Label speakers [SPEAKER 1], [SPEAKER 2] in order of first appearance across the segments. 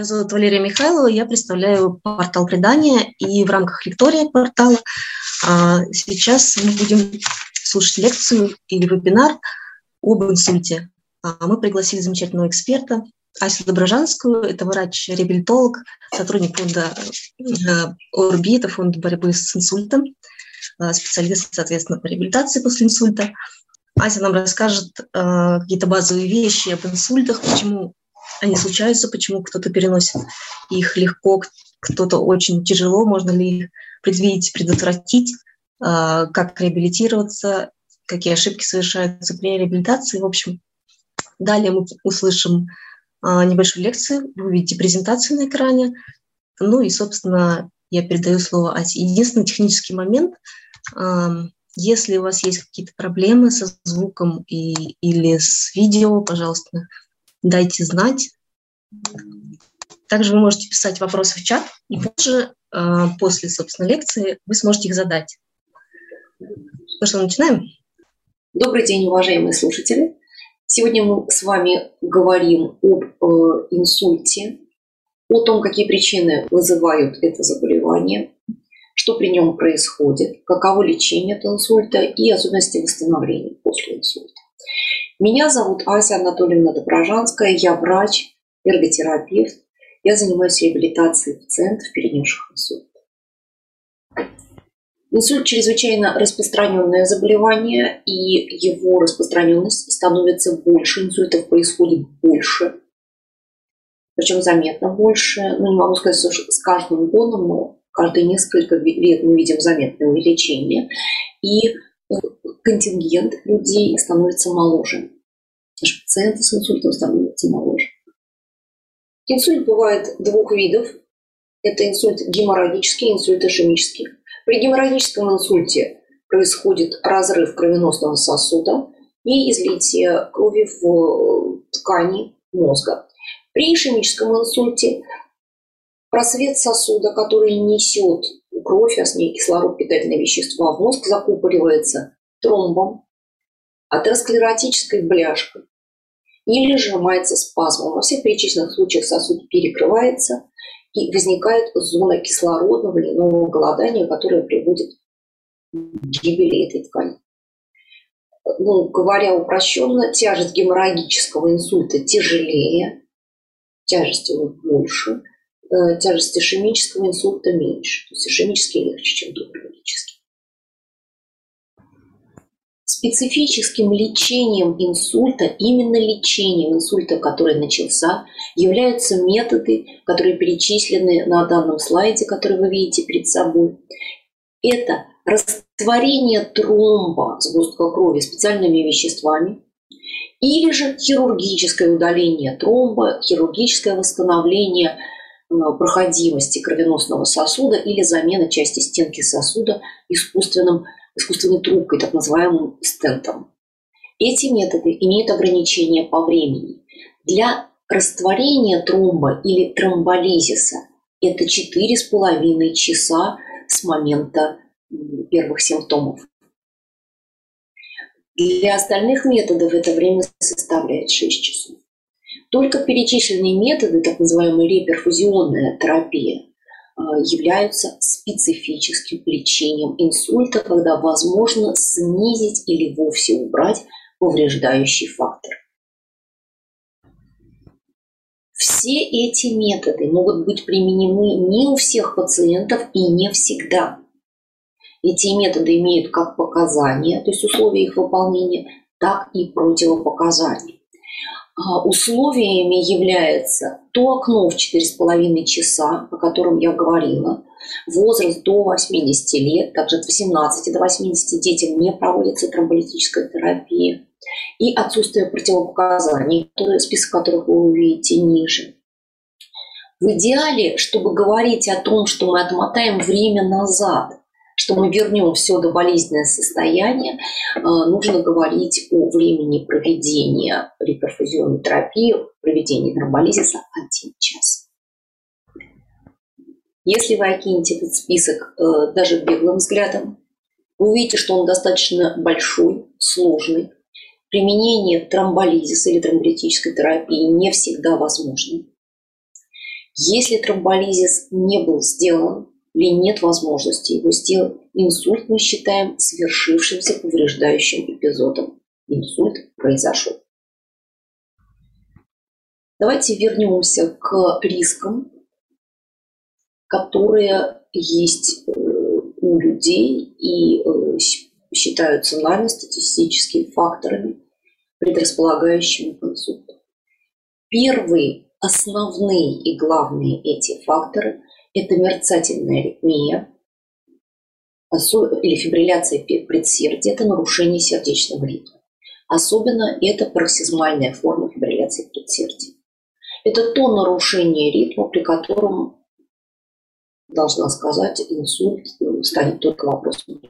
[SPEAKER 1] Меня зовут Валерия Михайлова, я представляю портал предания, и в рамках лектория портала а, сейчас мы будем слушать лекцию или вебинар об инсульте. А, мы пригласили замечательного эксперта Асю Доброжанскую, это врач-реабилитолог, сотрудник фонда э, ОРБИ, фонд борьбы с инсультом, а, специалист, соответственно, по реабилитации после инсульта. Ася нам расскажет э, какие-то базовые вещи об инсультах, почему они случаются, почему кто-то переносит их легко, кто-то очень тяжело, можно ли их предвидеть, предотвратить, а, как реабилитироваться, какие ошибки совершаются при реабилитации. В общем, далее мы услышим а, небольшую лекцию, вы увидите презентацию на экране. Ну и, собственно, я передаю слово Ате. Единственный технический момент, а, если у вас есть какие-то проблемы со звуком и, или с видео, пожалуйста, дайте знать. Также вы можете писать вопросы в чат, и позже, а, после, собственно, лекции, вы сможете их задать. Ну что, начинаем?
[SPEAKER 2] Добрый день, уважаемые слушатели. Сегодня мы с вами говорим об э, инсульте, о том, какие причины вызывают это заболевание, что при нем происходит, каково лечение от инсульта и особенности восстановления после инсульта. Меня зовут Ася Анатольевна Доброжанская, я врач, эрготерапевт. Я занимаюсь реабилитацией пациентов, перенесших инсульт. Инсульт – чрезвычайно распространенное заболевание, и его распространенность становится больше, инсультов происходит больше, причем заметно больше. Ну, не могу сказать, что с каждым годом, но каждые несколько лет мы видим заметное увеличение. И контингент людей становится моложе. Наши пациенты с инсультом. Инсульт бывает двух видов. Это инсульт геморрагический инсульт ишемический. При геморрагическом инсульте происходит разрыв кровеносного сосуда и излитие крови в ткани мозга. При ишемическом инсульте просвет сосуда, который несет кровь, а с ней кислород, питательные вещества в мозг, закупоривается тромбом, атеросклеротической бляшкой или сжимается спазмом. Во всех перечисленных случаях сосуд перекрывается и возникает зона кислородного или нового голодания, которая приводит к гибели этой ткани. Ну, говоря упрощенно, тяжесть геморрагического инсульта тяжелее, тяжесть его больше, э, тяжесть ишемического инсульта меньше. То есть ишемический легче, чем геморрагический. Специфическим лечением инсульта, именно лечением инсульта, который начался, являются методы, которые перечислены на данном слайде, который вы видите перед собой. Это растворение тромба сгустка крови специальными веществами, или же хирургическое удаление тромба, хирургическое восстановление э, проходимости кровеносного сосуда или замена части стенки сосуда искусственным искусственной трубкой, так называемым стентом. Эти методы имеют ограничения по времени. Для растворения тромба или тромболизиса это 4,5 часа с момента первых симптомов. Для остальных методов это время составляет 6 часов. Только перечисленные методы, так называемая реперфузионная терапия, являются специфическим лечением инсульта, когда возможно снизить или вовсе убрать повреждающий фактор. Все эти методы могут быть применены не у всех пациентов и не всегда. Эти методы имеют как показания, то есть условия их выполнения, так и противопоказания. А, условиями является то окно в 4,5 часа, о котором я говорила, возраст до 80 лет, также от 18 до 80 детям не проводится тромболитическая терапия, и отсутствие противопоказаний, которые, список которых вы увидите ниже. В идеале, чтобы говорить о том, что мы отмотаем время назад, что мы вернем все до болезненное состояние, э, нужно говорить о времени проведения реперфузионной терапии, проведения тромболизиса один час. Если вы окинете этот список э, даже беглым взглядом, вы увидите, что он достаточно большой, сложный. Применение тромболизиса или тромболитической терапии не всегда возможно. Если тромболизис не был сделан, или нет возможности его сделать, инсульт мы считаем свершившимся повреждающим эпизодом. Инсульт произошел. Давайте вернемся к рискам, которые есть э, у людей и э, считаются нами статистическими факторами, предрасполагающими к инсульту. Первые, основные и главные эти факторы это мерцательная аритмия или фибрилляция предсердия, это нарушение сердечного ритма. Особенно это пароксизмальная форма фибрилляции предсердия. Это то нарушение ритма, при котором, должна сказать, инсульт станет только вопросом.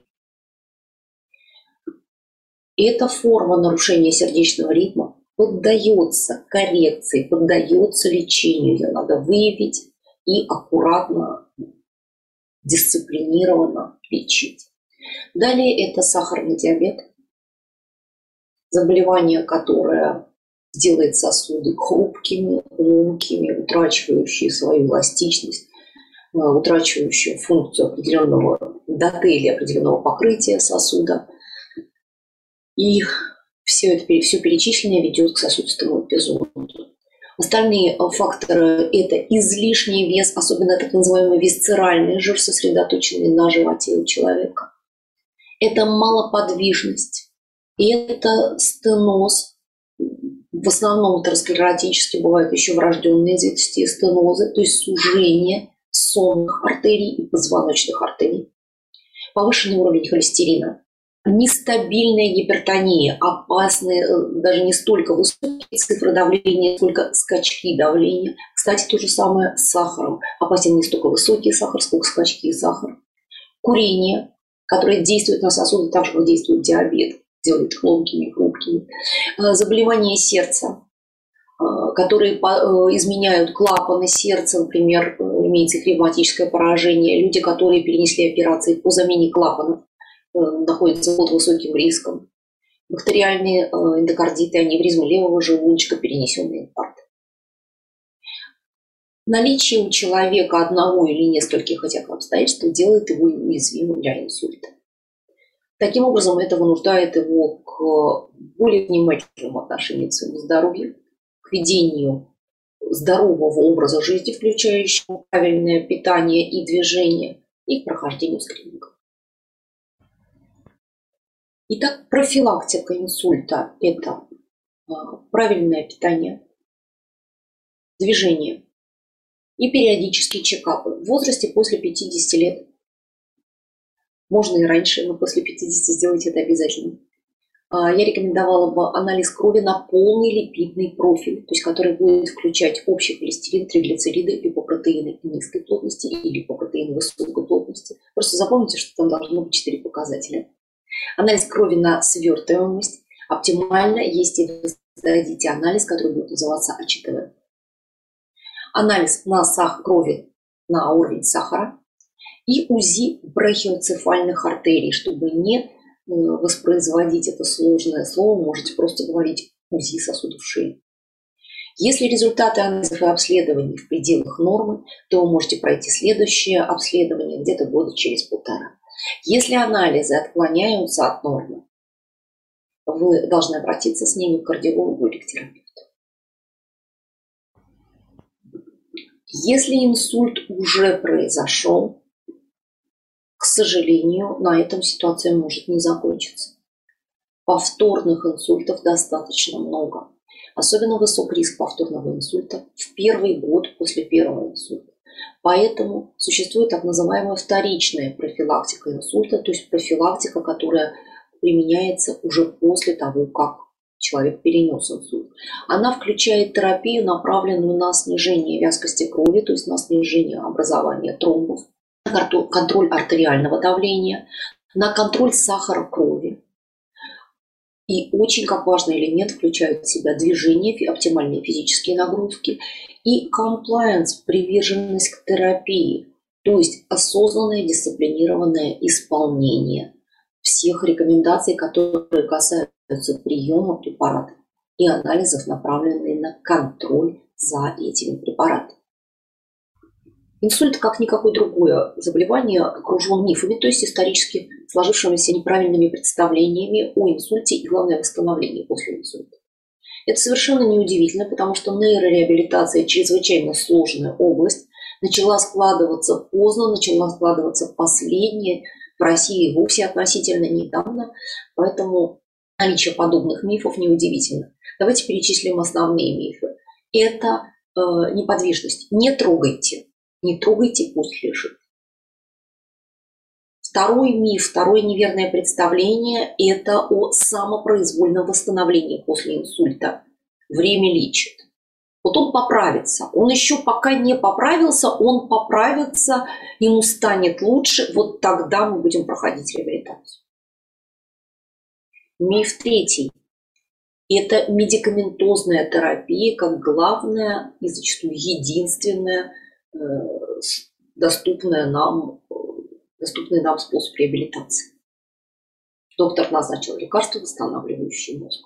[SPEAKER 2] Эта форма нарушения сердечного ритма поддается коррекции, поддается лечению. Ее надо выявить, и аккуратно, дисциплинированно лечить. Далее это сахарный диабет, заболевание, которое делает сосуды хрупкими, ломкими, утрачивающие свою эластичность, э, утрачивающие функцию определенного дотели, определенного покрытия сосуда. И все это, все перечисленное ведет к сосудистому эпизоду. Остальные э, факторы – это излишний вес, особенно так называемый висцеральный жир, сосредоточенный на животе у человека. Это малоподвижность. И это стеноз. В основном атеросклеротически бывают еще врожденные известия стенозы, то есть сужение сонных артерий и позвоночных артерий. Повышенный уровень холестерина, нестабильная гипертония, опасные, э, даже не столько высокие цифры давления, сколько скачки давления. Кстати, то же самое с сахаром. Опасен не столько высокий сахар, сколько скачки сахара. Курение, которое действует на сосуды так же, как действует диабет, делает их ломкими, хрупкими. Э, заболевания сердца, э, которые изменяют клапаны сердца, например, имеется климатическое поражение, люди, которые перенесли операции по замене клапанов, находятся под высоким риском. Бактериальные э, эндокардиты, аневризмы левого желудочка, перенесенный инфаркт. Наличие у человека одного или нескольких этих обстоятельств делает его уязвимым для инсульта. Таким образом, это вынуждает его к более внимательному отношению к своему здоровью, к ведению здорового образа жизни, включающего правильное питание и движение, и к прохождению скринингов. Итак, профилактика инсульта – это а, правильное питание, движение и периодические чекапы в возрасте после 50 лет. Можно и раньше, но после 50 сделать это обязательно. А, я рекомендовала бы анализ крови на полный липидный профиль, то есть который будет включать общий холестерин, триглицериды, липопротеины низкой плотности и липопротеины высокой плотности. Просто запомните, что там должно быть 4 показателя. Анализ крови на свертываемость. Оптимально, если вы сдадите анализ, который будет называться АЧТВ. Анализ на сах крови на уровень сахара. И УЗИ брахиоцефальных артерий, чтобы не э, воспроизводить это сложное слово, можете просто говорить УЗИ сосудов шеи. Если результаты анализов и обследований в пределах нормы, то вы можете пройти следующее обследование где-то года через полтора. Если анализы отклоняются от нормы, вы должны обратиться с ними к кардиологу или к терапевту. Если инсульт уже произошел, к сожалению, на этом ситуация может не закончиться. Повторных инсультов достаточно много. Особенно высок риск повторного инсульта в первый год после первого инсульта. Поэтому существует так называемая вторичная профилактика инсульта, то есть профилактика, которая применяется уже после того, как человек перенес инсульт. Она включает терапию, направленную на снижение вязкости крови, то есть на снижение образования тромбов, контроль артериального давления, на контроль сахара крови. И очень как важный элемент включают в себя движение, оптимальные физические нагрузки и комплайенс, приверженность к терапии, то есть осознанное дисциплинированное исполнение всех рекомендаций, которые касаются приема препаратов и анализов, направленных на контроль за этими препаратами. Инсульт, как никакое другое заболевание, окружен мифами, то есть исторически сложившимися неправильными представлениями о инсульте и, главное, восстановлении после инсульта. Это совершенно неудивительно, потому что нейрореабилитация – чрезвычайно сложная область, начала складываться поздно, начала складываться последняя, в России вовсе относительно недавно, поэтому наличие подобных мифов неудивительно. Давайте перечислим основные мифы. Это э, неподвижность. Не трогайте. Не трогайте, пусть лежит. Второй миф, второе неверное представление – это о самопроизвольном восстановлении после инсульта. Время лечит. Вот он поправится. Он еще пока не поправился, он поправится, ему станет лучше. Вот тогда мы будем проходить реабилитацию. Миф третий. Это медикаментозная терапия как главная и зачастую единственная доступная нам, доступный нам способ реабилитации. Доктор назначил лекарство, восстанавливающее мозг.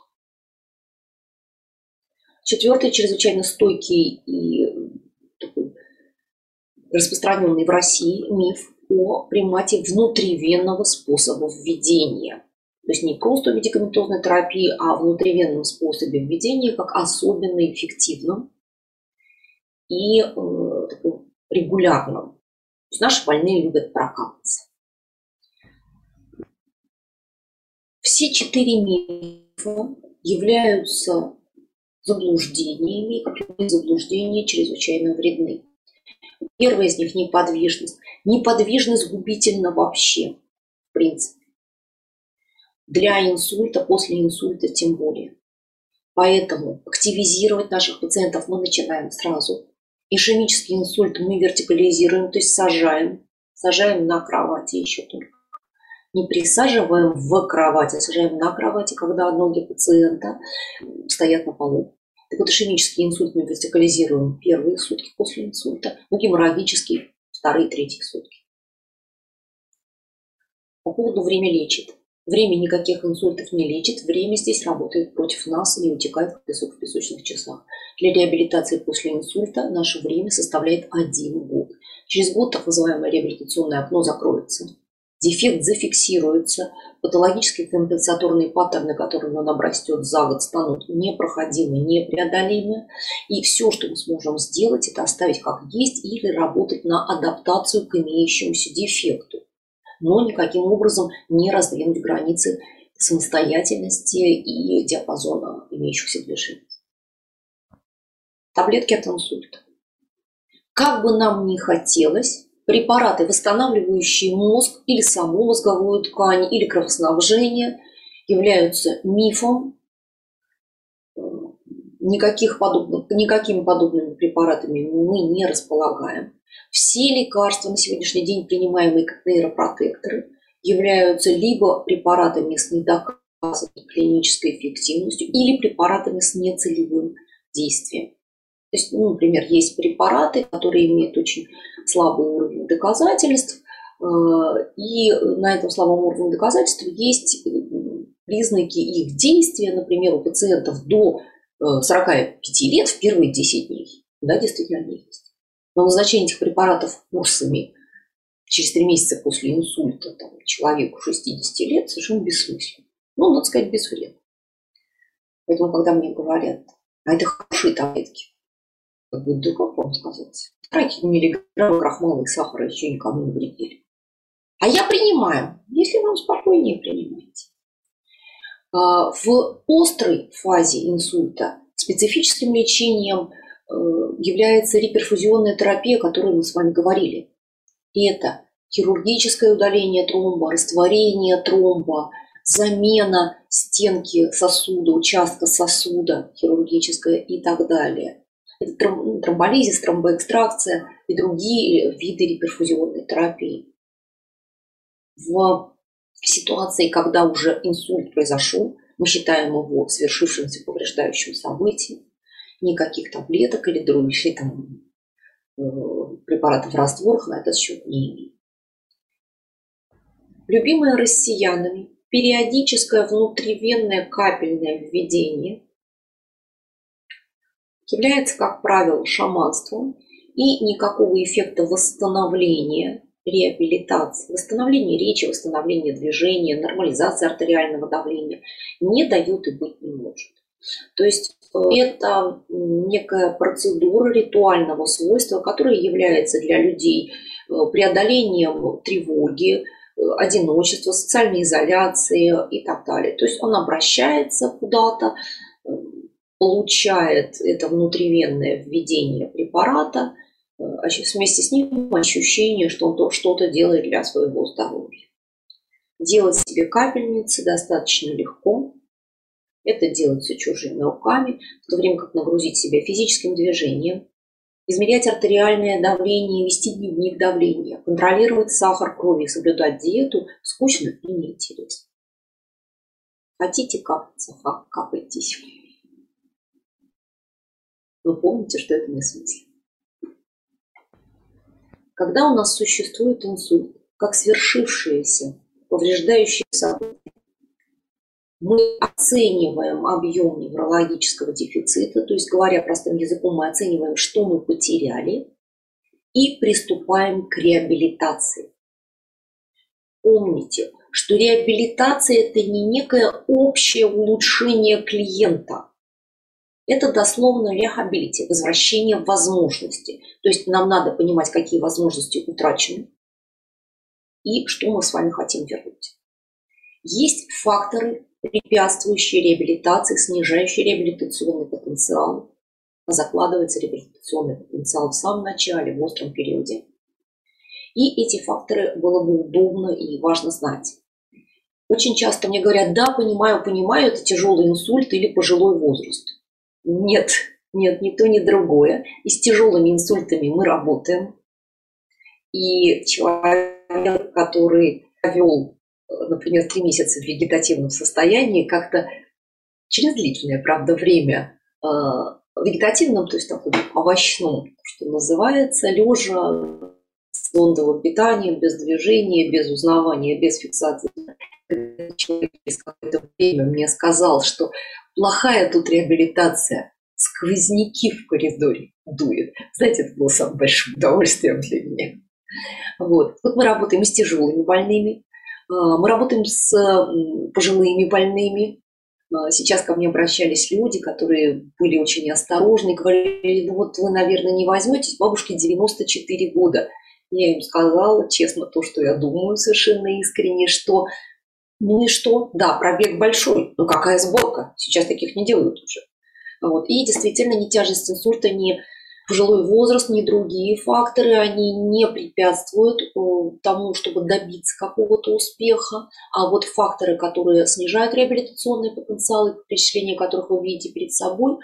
[SPEAKER 2] Четвертый, чрезвычайно стойкий и такой распространенный в России миф о примате внутривенного способа введения. То есть не просто медикаментозной терапии, а внутривенном способе введения, как особенно эффективном и э, регулярном. То есть наши больные любят прокапаться. Все четыре мифа являются заблуждениями, которые заблуждения чрезвычайно вредны. Первое из них – неподвижность. Неподвижность губительна вообще, в принципе. Для инсульта, после инсульта тем более. Поэтому активизировать наших пациентов мы начинаем сразу. Ишемический инсульт мы вертикализируем, то есть сажаем. Сажаем на кровати еще только не присаживаем в кровати, а сажаем на кровати, когда ноги пациента стоят на полу. Так вот, ишемический инсульт мы вертикализируем первые сутки после инсульта, ну, геморрагический вторые, третьи сутки. По поводу время лечит. Время никаких инсультов не лечит, время здесь работает против нас, не утекает в песок в песочных часах. Для реабилитации после инсульта наше время составляет один год. Через год так называемое реабилитационное окно закроется дефект зафиксируется, патологические компенсаторные паттерны, которые он обрастет за год, станут непроходимы, непреодолимы. И все, что мы сможем сделать, это оставить как есть или работать на адаптацию к имеющемуся дефекту. Но никаким образом не раздвинуть границы самостоятельности и диапазона имеющихся движений. Таблетки от инсульта. Как бы нам ни хотелось, препараты, восстанавливающие мозг или саму мозговую ткань, или кровоснабжение, являются мифом. Никаких подобных, никакими подобными препаратами мы не располагаем. Все лекарства на сегодняшний день, принимаемые как нейропротекторы, являются либо препаратами с недоказанной клинической эффективностью или препаратами с нецелевым действием. То есть, ну, например, есть препараты, которые имеют очень слабый уровень доказательств, э, и на этом слабом уровне доказательств есть признаки их действия, например, у пациентов до 45 э, лет в первые 10 дней. Да, действительно есть. Но назначение этих препаратов курсами через 3 месяца после инсульта там, человеку 60 лет совершенно бессмысленно. Ну, надо сказать, без. Поэтому, когда мне говорят, а это хорошие таблетки, как бы, да как вам сказать, тратить миллиграммы крахмала и сахара еще никому не вредили. А я принимаю, если вам спокойнее принимаете. А, в острой фазе инсульта специфическим лечением является реперфузионная терапия, о которой мы с вами говорили. Это хирургическое удаление тромба, растворение тромба, замена стенки сосуда, участка сосуда хирургическая и так далее. Это тромболизис, тромбоэкстракция и другие виды реперфузионной терапии. В ситуации, когда уже инсульт произошел, мы считаем его свершившимся повреждающим событием, никаких таблеток или других там, э, препаратов в растворах на этот счет не имеем. Любимое россиянами периодическое внутривенное капельное введение является, как правило, шаманством и никакого эффекта восстановления, реабилитации, восстановления речи, восстановления движения, нормализации артериального давления не дают и быть не может. То есть э, это некая процедура ритуального свойства, которая является для людей э, преодолением тревоги, э, одиночества, социальной изоляции и так далее. То есть он обращается куда-то, получает это внутривенное введение препарата, вместе с ним ощущение, что он что-то делает для своего здоровья. Делать себе капельницы достаточно легко, это делается чужими руками, в то время как нагрузить себя физическим движением, измерять артериальное давление, вести дневник давления, контролировать сахар крови, соблюдать диету скучно и неинтересно. Хотите капаться, капайтесь. Но помните, что это не смысл. Когда у нас существует инсульт, как свершившееся повреждающее событие, мы оцениваем объем неврологического дефицита, то есть, говоря простым языком, мы оцениваем, что мы потеряли, и приступаем к реабилитации. Помните, что реабилитация – это не некое общее улучшение клиента. Это дословно реабилити, возвращение возможности. То есть нам надо понимать, какие возможности утрачены и что мы с вами хотим вернуть. Есть факторы препятствующие реабилитации, снижающие реабилитационный потенциал. Закладывается реабилитационный потенциал в самом начале, в остром периоде. И эти факторы было бы удобно и важно знать. Очень часто мне говорят, да, понимаю, понимаю, это тяжелый инсульт или пожилой возраст. Нет, нет, ни то, ни другое. И с тяжелыми инсультами мы работаем. И человек, который провел например, три месяца в вегетативном состоянии, как-то через длительное, правда, время э, вегетативном, то есть таком овощном, что называется, лежа с зондовым питанием, без движения, без узнавания, без фиксации. Человек через какое-то время мне сказал, что плохая тут реабилитация, сквозняки в коридоре дует. Знаете, это было самым большим удовольствием для меня. Вот. вот мы работаем с тяжелыми больными, мы работаем с пожилыми больными. А, сейчас ко мне обращались люди, которые были очень осторожны, говорили, ну вот вы, наверное, не возьметесь, бабушке 94 года. Я им сказала честно то, что я думаю совершенно искренне, что ну и что? Да, пробег большой, но какая сборка? Сейчас таких не делают уже. Вот. И действительно, ни тяжесть инсульта, ни пожилой возраст, ни другие факторы, они не препятствуют э, тому, чтобы добиться какого-то успеха. А вот факторы, которые снижают реабилитационный потенциал, перечисление которых вы видите перед собой,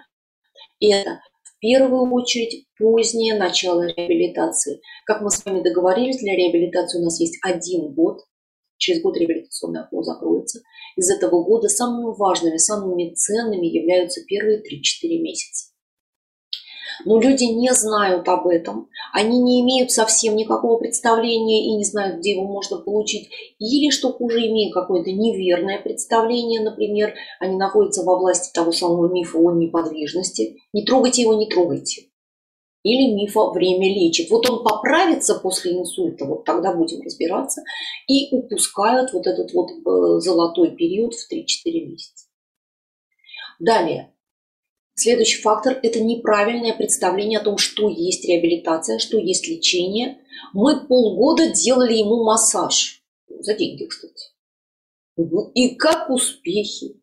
[SPEAKER 2] это в первую очередь позднее начало реабилитации. Как мы с вами договорились, для реабилитации у нас есть один год. Через год реабилитационное окно закроется. Из этого года самыми важными, самыми ценными являются первые 3-4 месяца. Но люди не знают об этом, они не имеют совсем никакого представления и не знают, где его можно получить. Или, что хуже, имеют какое-то неверное представление, например, они находятся во власти того самого мифа о неподвижности. Не трогайте его, не трогайте. Или мифа «время лечит». Вот он поправится после инсульта, вот тогда будем разбираться, и упускают вот этот вот э, золотой период в 3-4 месяца. Далее, Следующий фактор – это неправильное представление о том, что есть реабилитация, что есть лечение. Мы полгода делали ему массаж. За деньги, кстати. И как успехи?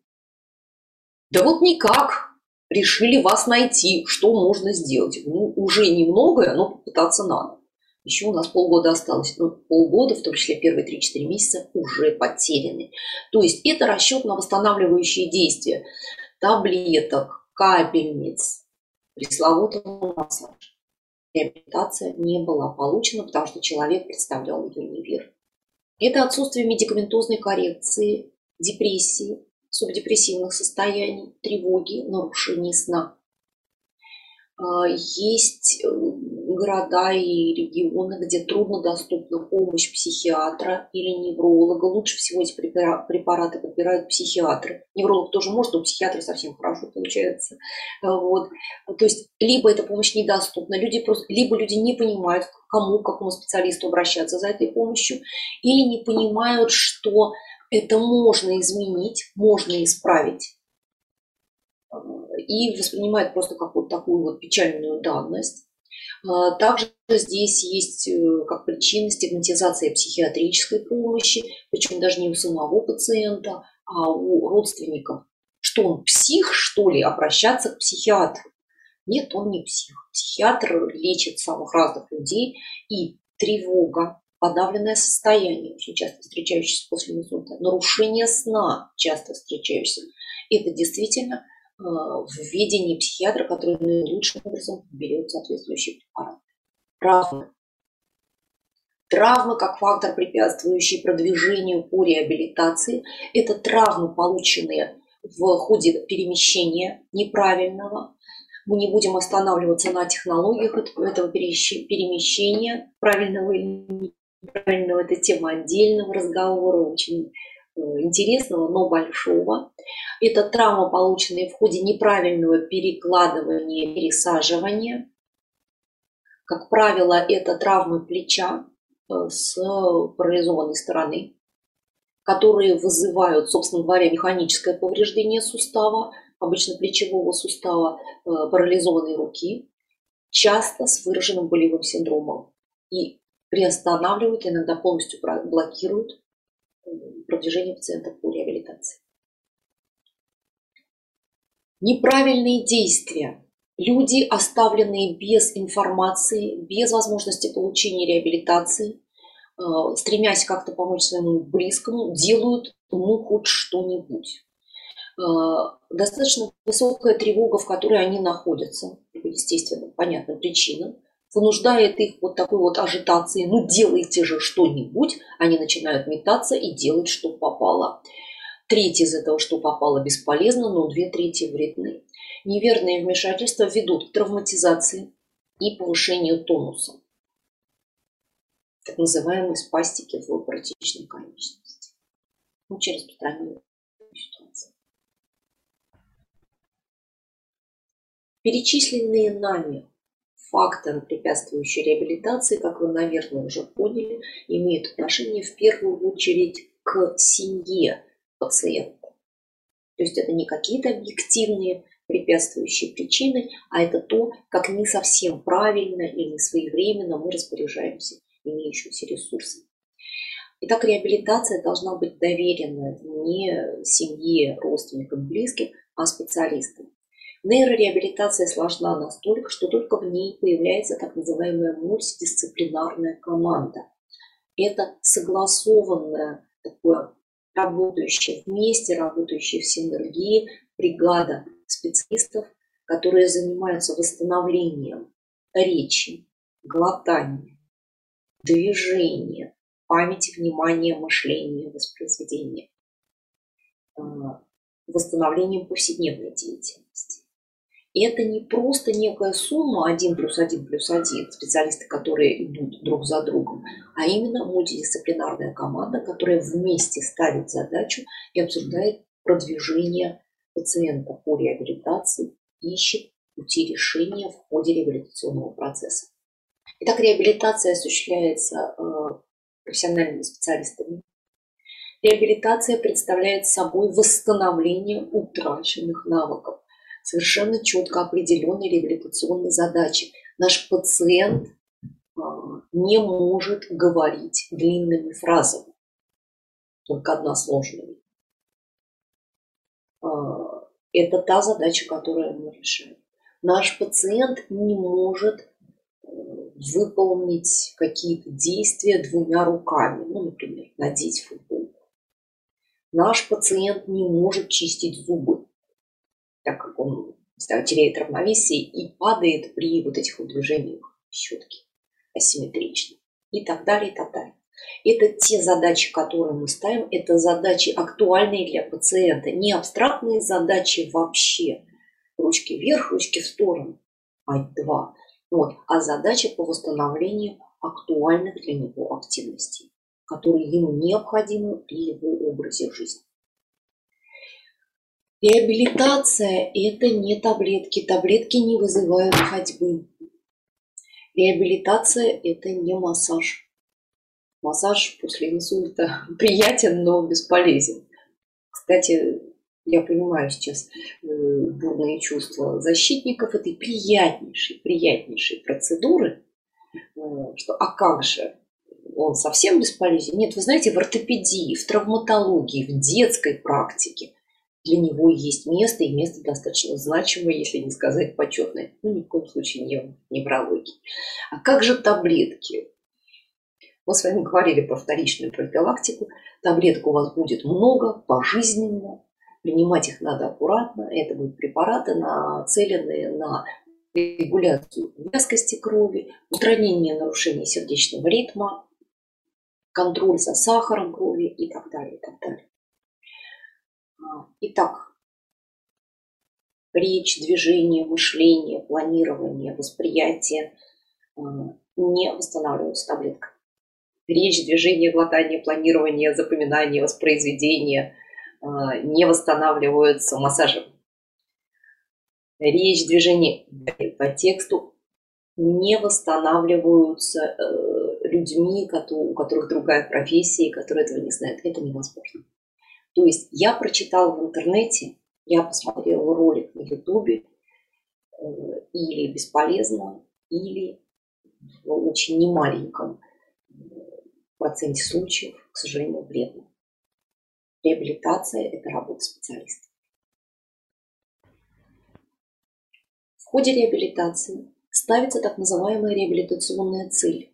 [SPEAKER 2] Да вот никак. Решили вас найти, что можно сделать. Ну, уже немногое, но попытаться надо. Еще у нас полгода осталось. Но полгода, в том числе первые 3-4 месяца, уже потеряны. То есть это расчет на восстанавливающие действия таблеток, капельниц, пресловутому массажу. Реабилитация не была получена, потому что человек представлял неверно. Это отсутствие медикаментозной коррекции, депрессии, субдепрессивных состояний, тревоги, нарушений сна. А, есть э, города и регионы, где труднодоступна помощь психиатра или невролога. Лучше всего эти препараты подбирают психиатры. Невролог тоже может, но психиатр совсем хорошо получается. Вот. То есть либо эта помощь недоступна, люди просто, либо люди не понимают, к кому, к какому специалисту обращаться за этой помощью, или не понимают, что это можно изменить, можно исправить и воспринимает просто какую-то такую вот печальную данность. А, также здесь есть э, как причина стигматизация психиатрической помощи, причем даже не у самого пациента, а у родственников. Что он псих, что ли, обращаться к психиатру? Нет, он не псих. Психиатр лечит самых разных людей, и тревога, подавленное состояние, очень часто встречающееся после инсульта, нарушение сна, часто встречающееся, это действительно в видении психиатра, который наилучшим образом берет соответствующий препарат. Травмы. Травмы как фактор, препятствующий продвижению по реабилитации, это травмы, полученные в ходе перемещения неправильного. Мы не будем останавливаться на технологиях этого перемещения, правильного или неправильного, это тема отдельного разговора, очень интересного, но большого. Это травма, полученная в ходе неправильного перекладывания, пересаживания. Как правило, это травмы плеча э, с парализованной стороны, которые вызывают, собственно говоря, механическое повреждение сустава, обычно плечевого сустава, э, парализованной руки, часто с выраженным болевым синдромом. И приостанавливают, иногда полностью блокируют продвижения пациента по реабилитации. Неправильные действия. Люди, оставленные без информации, без возможности получения реабилитации, э, стремясь как-то помочь своему близкому, делают ну хоть что-нибудь. Э, достаточно высокая тревога, в которой они находятся, по естественным, понятным причинам, вынуждает их вот такой вот ажитации, ну делайте же что-нибудь, они начинают метаться и делать, что попало. Треть из этого, что попало, бесполезно, но две трети вредны. Неверные вмешательства ведут к травматизации и повышению тонуса, так называемой спастики в практичной конечности. Очень распространенная ситуация. Перечисленные нами факторы, препятствующие реабилитации, как вы, наверное, уже поняли, имеют отношение в первую очередь к семье пациента. То есть это не какие-то объективные препятствующие причины, а это то, как не совсем правильно или своевременно мы распоряжаемся имеющимися ресурсами. Итак, реабилитация должна быть доверена не семье, родственникам, близким, а специалистам. Нейрореабилитация сложна настолько, что только в ней появляется так называемая мультидисциплинарная команда. Это согласованная, такое работающая вместе, работающая в синергии бригада специалистов, которые занимаются восстановлением речи, глотания, движения, памяти, внимания, мышления, воспроизведения, а, восстановлением повседневной деятельности. И это не просто некая сумма 1 плюс 1 плюс 1, специалисты, которые идут друг за другом, а именно мультидисциплинарная команда, которая вместе ставит задачу и обсуждает продвижение пациента по реабилитации, ищет пути решения в ходе реабилитационного процесса. Итак, реабилитация осуществляется э, профессиональными специалистами. Реабилитация представляет собой восстановление утраченных навыков совершенно четко определенной реабилитационной задачи. Наш пациент а, не может говорить длинными фразами, только односложными. А, это та задача, которую мы решаем. Наш пациент не может э, выполнить какие-то действия двумя руками, ну, например, надеть футболку. Наш пациент не может чистить зубы так как он теряет равновесие и падает при вот этих вот движениях щетки асимметрично и так далее, и так далее. Это те задачи, которые мы ставим, это задачи актуальные для пациента, не абстрактные задачи вообще. Ручки вверх, ручки в сторону, а два. Вот. А задачи по восстановлению актуальных для него активностей, которые ему необходимы при его образе жизни. Реабилитация – это не таблетки. Таблетки не вызывают ходьбы. Реабилитация – это не массаж. Массаж после инсульта приятен, но бесполезен. Кстати, я понимаю сейчас э, бурные чувства защитников этой приятнейшей, приятнейшей процедуры, э, что а как же, он совсем бесполезен? Нет, вы знаете, в ортопедии, в травматологии, в детской практике для него есть место, и место достаточно значимое, если не сказать почетное. Ну, ни в коем случае не неврологии. А как же таблетки? Мы с вами говорили про вторичную профилактику. Таблеток у вас будет много, пожизненно. Принимать их надо аккуратно. Это будут препараты, нацеленные на регуляцию вязкости крови, устранение нарушений сердечного ритма, контроль за сахаром крови и так далее, и так далее. Итак, речь, движение, мышление, планирование, восприятие а, не восстанавливаются таблеткой. Речь, движение, глотание, планирование, запоминание, воспроизведение а, не восстанавливаются массажем. Речь, движение по тексту не восстанавливаются э, людьми, у которых другая профессия, которые этого не знают. Это невозможно. То есть я прочитала в интернете, я посмотрела ролик на ютубе, э, или бесполезно, или в очень немаленьком э, проценте случаев, к сожалению, вредно. Реабилитация – это работа специалиста. В ходе реабилитации ставится так называемая реабилитационная цель.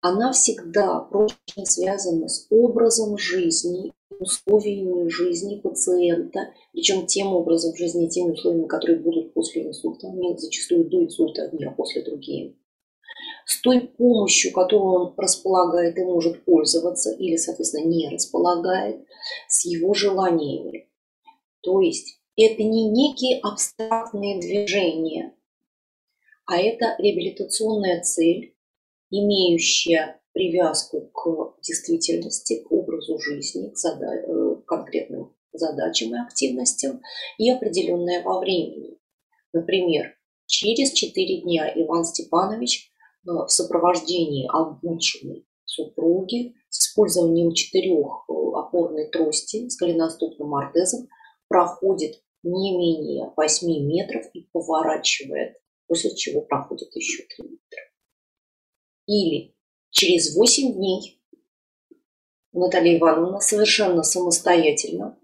[SPEAKER 2] Она всегда прочно связана с образом жизни условиями жизни пациента, причем тем образом жизни, теми условиями, которые будут после инсульта, они зачастую до инсульта одни, а после другие. С той помощью, которую он располагает и может пользоваться, или, соответственно, не располагает, с его желаниями. То есть это не некие абстрактные движения, а это реабилитационная цель, имеющая привязку к действительности, к жизни, э, конкретным задачам и активностям и определенное во времени. Например, через 4 дня Иван Степанович э, в сопровождении обученной супруги с использованием четырех э, опорной трости с голеностопным ортезом проходит не менее 8 метров и поворачивает, после чего проходит еще 3 метра. Или Через 8 дней Наталья Ивановна совершенно самостоятельно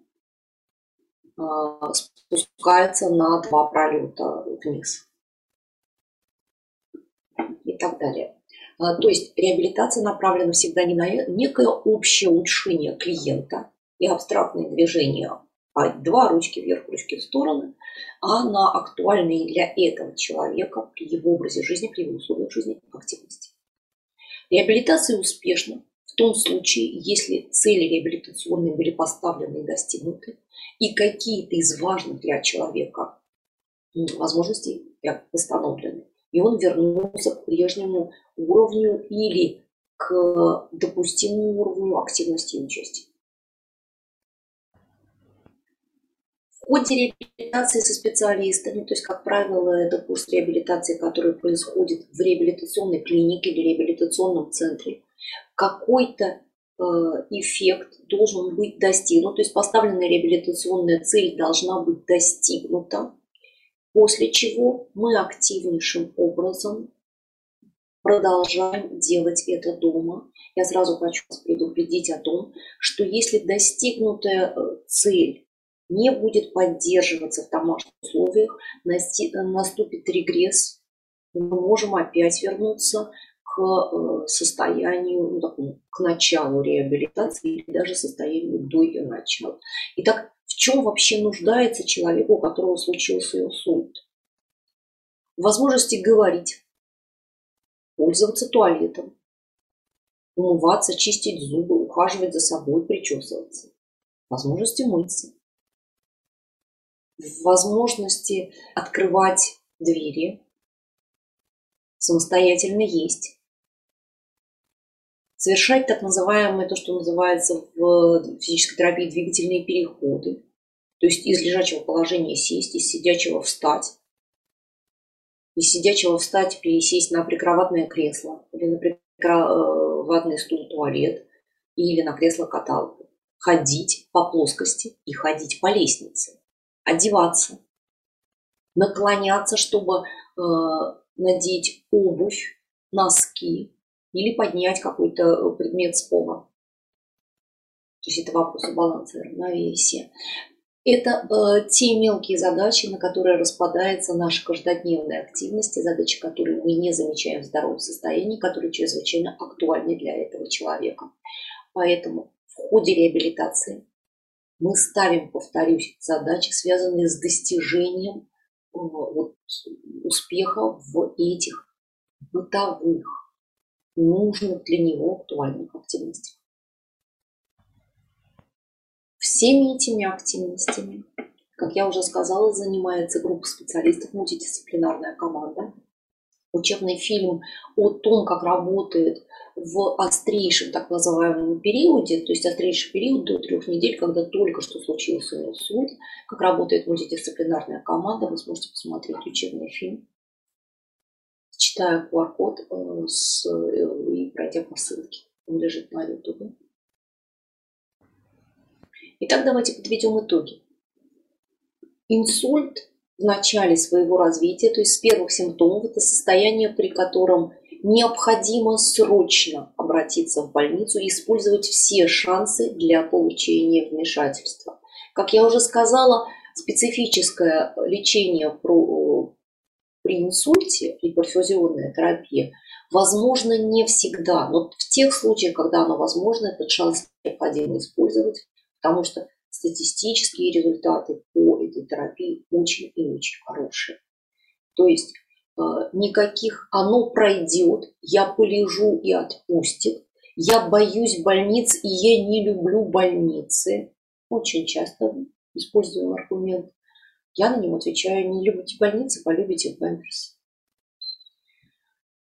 [SPEAKER 2] а, спускается на два пролета вниз. И так далее. А, то есть реабилитация направлена всегда не на некое общее улучшение клиента и абстрактные движения, а два ручки вверх, ручки в стороны, а на актуальные для этого человека при его образе жизни, при его условиях жизни активности. Реабилитация успешна том случае, если цели реабилитационные были поставлены и достигнуты, и какие-то из важных для человека возможностей восстановлены. И он вернулся к прежнему уровню или к допустимому уровню активности и участия. ходе реабилитации со специалистами, то есть, как правило, это курс реабилитации, который происходит в реабилитационной клинике или реабилитационном центре, какой-то э, эффект должен быть достигнут, то есть поставленная реабилитационная цель должна быть достигнута, после чего мы активнейшим образом продолжаем делать это дома. Я сразу хочу вас предупредить о том, что если достигнутая э, цель не будет поддерживаться в домашних условиях, наступит регресс, мы можем опять вернуться к э, состоянию, ну, такому, к началу реабилитации или даже состоянию до ее начала. Итак, В чем вообще нуждается человек, у которого случился инсульт? В возможности говорить, пользоваться туалетом, умываться, чистить зубы, ухаживать за собой, причесываться. Возможности мыться. Возможности открывать двери, самостоятельно есть. Совершать так называемые, то, что называется в физической терапии двигательные переходы. То есть из лежачего положения сесть, из сидячего встать. Из сидячего встать, пересесть на прикроватное кресло или на прикроватный стул туалет или на кресло-каталку. Ходить по плоскости и ходить по лестнице. Одеваться. Наклоняться, чтобы э, надеть обувь, носки или поднять какой-то э, предмет с пола. То есть это вопросы баланса и равновесия. Это э, те мелкие задачи, на которые распадается наша каждодневная активность, задачи, которые мы не замечаем в здоровом состоянии, которые чрезвычайно актуальны для этого человека. Поэтому в ходе реабилитации мы ставим, повторюсь, задачи, связанные с достижением э, вот, успеха в этих бытовых, нужных для него актуальных активностях. Всеми этими активностями, как я уже сказала, занимается группа специалистов, мультидисциплинарная команда. Учебный фильм о том, как работает в острейшем так называемом периоде, то есть острейший период до трех недель, когда только что случился инсульт, как работает мультидисциплинарная команда, вы сможете посмотреть учебный фильм, читая QR-код э, с, э, и пройдя по ссылке. Он лежит на YouTube. Итак, давайте подведем итоги. Инсульт в начале своего развития, то есть с первых симптомов, это состояние, при котором необходимо срочно обратиться в больницу и использовать все шансы для получения вмешательства. Как я уже сказала, специфическое лечение при инсульте и перфузионная терапия возможно не всегда, но в тех случаях, когда оно возможно, этот шанс необходимо использовать потому что статистические результаты по этой терапии очень и очень хорошие. То есть э, никаких «оно пройдет», «я полежу и отпустит», «я боюсь больниц и я не люблю больницы». Очень часто используем аргумент. Я на него отвечаю, не любите больницы, полюбите памперсы.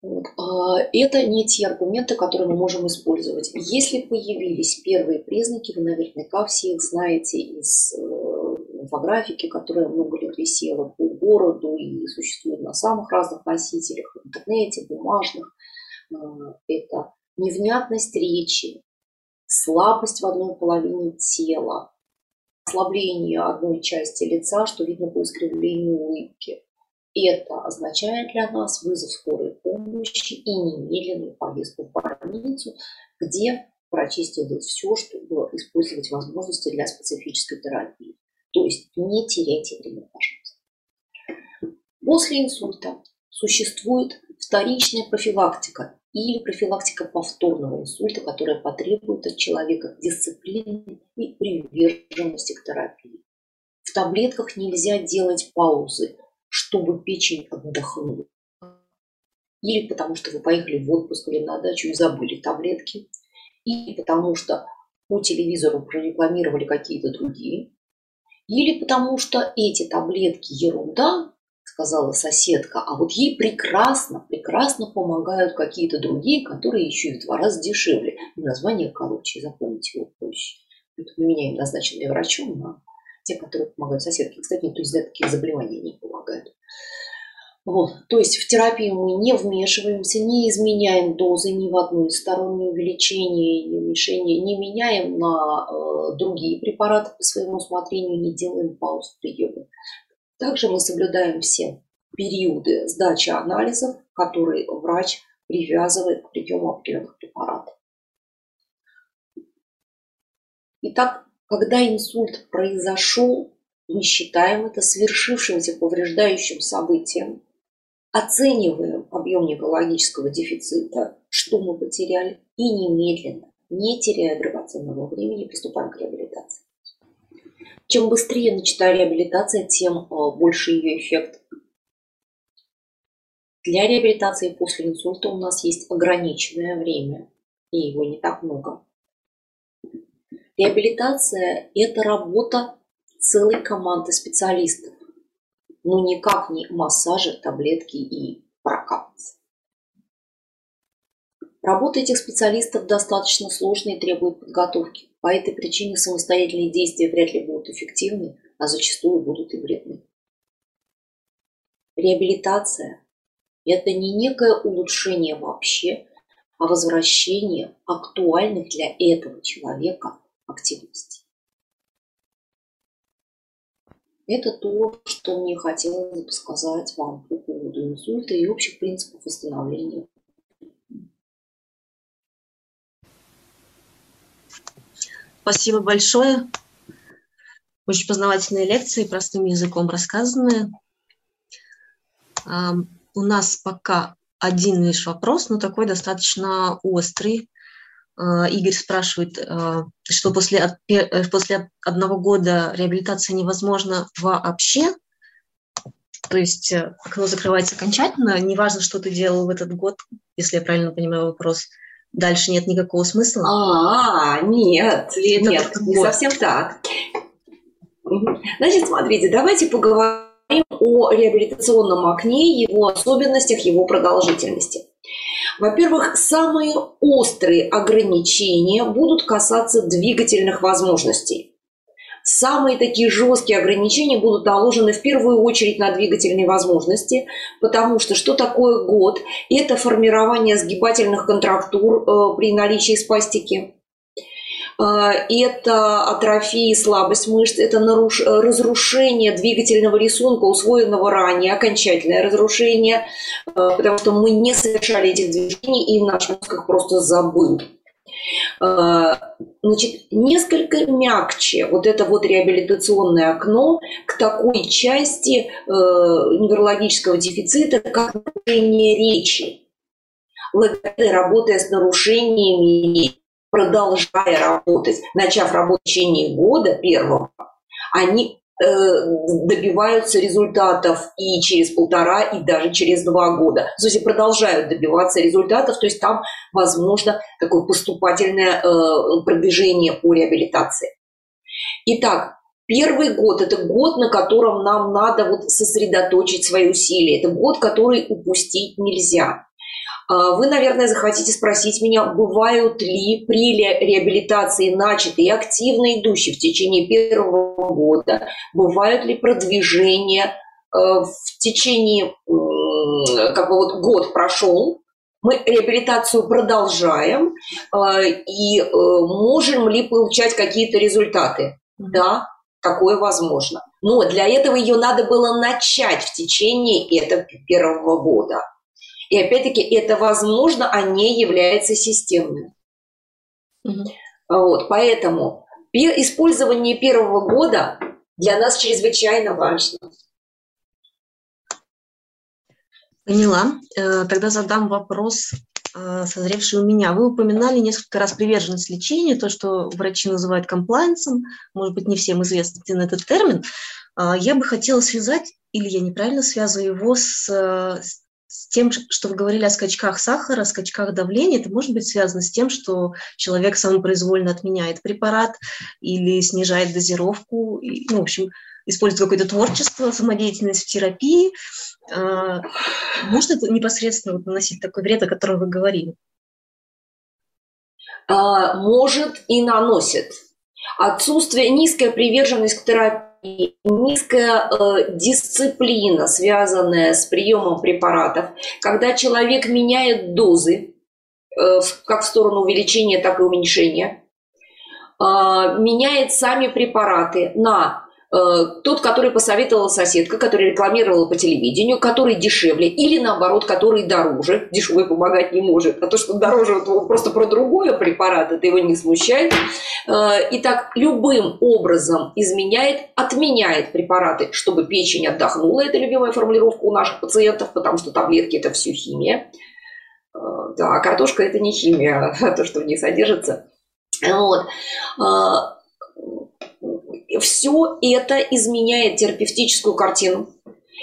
[SPEAKER 2] А, это не те аргументы, которые мы можем использовать. Если появились первые признаки, вы наверняка все их знаете из э, инфографики, которая много лет висела по городу и существует на самых разных носителях, в интернете, бумажных. А, это невнятность речи, слабость в одной половине тела, ослабление одной части лица, что видно по искривлению улыбки, это означает для нас вызов скорой помощи и немедленную поездку в больницу, где врачи сделают все, чтобы использовать возможности для специфической терапии. То есть не теряйте время, пожалуйста. После инсульта существует вторичная профилактика или профилактика повторного инсульта, которая потребует от человека дисциплины и приверженности к терапии. В таблетках нельзя делать паузы, чтобы печень отдохнула. Или потому что вы поехали в отпуск или на дачу и забыли таблетки. Или потому что по телевизору прорекламировали какие-то другие. Или потому что эти таблетки ерунда, сказала соседка, а вот ей прекрасно, прекрасно помогают какие-то другие, которые еще и в два раза дешевле. название короче, запомните его проще. Это у меня назначенные врачом, а те, которые помогают соседке. Кстати, никто из таких заболеваний не помогает. Вот. То есть в терапию мы не вмешиваемся, не изменяем дозы ни в одну из сторон, ни увеличение, ни уменьшение, не меняем на э, другие препараты по своему усмотрению, не делаем пауз в приеме. Также мы соблюдаем все периоды сдачи анализов, которые врач привязывает к приему определенных препаратов. Итак, когда инсульт произошел, мы считаем это свершившимся повреждающим событием, оцениваем объем неврологического дефицита, что мы потеряли, и немедленно, не теряя драгоценного времени, приступаем к реабилитации. Чем быстрее начата реабилитация, тем больше ее эффект. Для реабилитации после инсульта у нас есть ограниченное время, и его не так много. Реабилитация – это работа целой команды специалистов, но никак не массажи, таблетки и прокапаться. Работа этих специалистов достаточно сложная и требует подготовки. По этой причине самостоятельные действия вряд ли будут эффективны, а зачастую будут и вредны. Реабилитация – это не некое улучшение вообще, а возвращение актуальных для этого человека активностей. Это то, что мне хотелось бы сказать вам по поводу инсульта и общих принципов восстановления
[SPEAKER 1] Спасибо большое. Очень познавательные лекции, простым языком рассказанные. У нас пока один лишь вопрос, но такой достаточно острый. А, Игорь спрашивает, а, что после, э, после одного года реабилитация невозможна вообще, то есть э, окно закрывается окончательно, неважно, что ты делал в этот год, если я правильно понимаю вопрос – дальше нет никакого смысла?
[SPEAKER 2] А, нет, Это нет, не вот. совсем так. Значит, смотрите, давайте поговорим о реабилитационном окне, его особенностях, его продолжительности. Во-первых, самые острые ограничения будут касаться двигательных возможностей. Самые такие жесткие ограничения будут наложены в первую очередь на двигательные возможности, потому что что такое год? Это формирование сгибательных контрактур э, при наличии спастики. Э, это атрофия и слабость мышц, это наруш... разрушение двигательного рисунка, усвоенного ранее, окончательное разрушение, э, потому что мы не совершали этих движений, и наш мозг их просто забыл. Э, значит, несколько мягче вот это вот реабилитационное окно к такой части э, неврологического дефицита, как нарушение речи. Логопеды, работая с нарушениями, продолжая работать, начав работать в течение года первого, они добиваются результатов и через полтора, и даже через два года. То есть продолжают добиваться результатов, то есть там возможно такое поступательное э, продвижение по реабилитации. Итак, Первый год – это год, на котором нам надо вот сосредоточить свои усилия. Это год, который упустить нельзя. А, вы, наверное, захотите спросить меня, бывают ли при реабилитации начатые активно идущие в течение первого года, бывают ли продвижения э, в течение, как бы вот год прошел, мы реабилитацию продолжаем, э, и э, можем ли получать какие-то результаты? Да, такое возможно. Но для этого ее надо было начать в течение этого первого года. И опять-таки это возможно, а не является системным. Угу. Вот, поэтому использование первого года для нас чрезвычайно важно.
[SPEAKER 1] Поняла. Э, тогда задам вопрос, э, созревший у меня. Вы упоминали несколько раз приверженность лечению, то, что врачи называют комплайенсом. Может быть, не всем известен этот термин. Э, я бы хотела связать, или я неправильно связываю его с, с с тем, что вы говорили о скачках сахара, скачках давления, это может быть связано с тем, что человек самопроизвольно отменяет препарат или снижает дозировку, и, ну, в общем, использует какое-то творчество, самодеятельность в терапии. А, может это непосредственно наносить такой вред, о котором вы говорили?
[SPEAKER 2] А, может и наносит. Отсутствие, низкая приверженность к терапии низкая э, дисциплина, связанная с приемом препаратов, когда человек меняет дозы, э, как в сторону увеличения, так и уменьшения, э, меняет сами препараты на тот, который посоветовала соседка, который рекламировала по телевидению, который дешевле, или наоборот, который дороже, дешевый помогать не может, а то, что дороже, это просто про другой препарат, это его не смущает. Э, Итак, любым образом изменяет, отменяет препараты, чтобы печень отдохнула, это любимая формулировка у наших пациентов, потому что таблетки – это все химия. Э, да, картошка – это не химия, а то, что в ней содержится. Вот все это изменяет терапевтическую картину.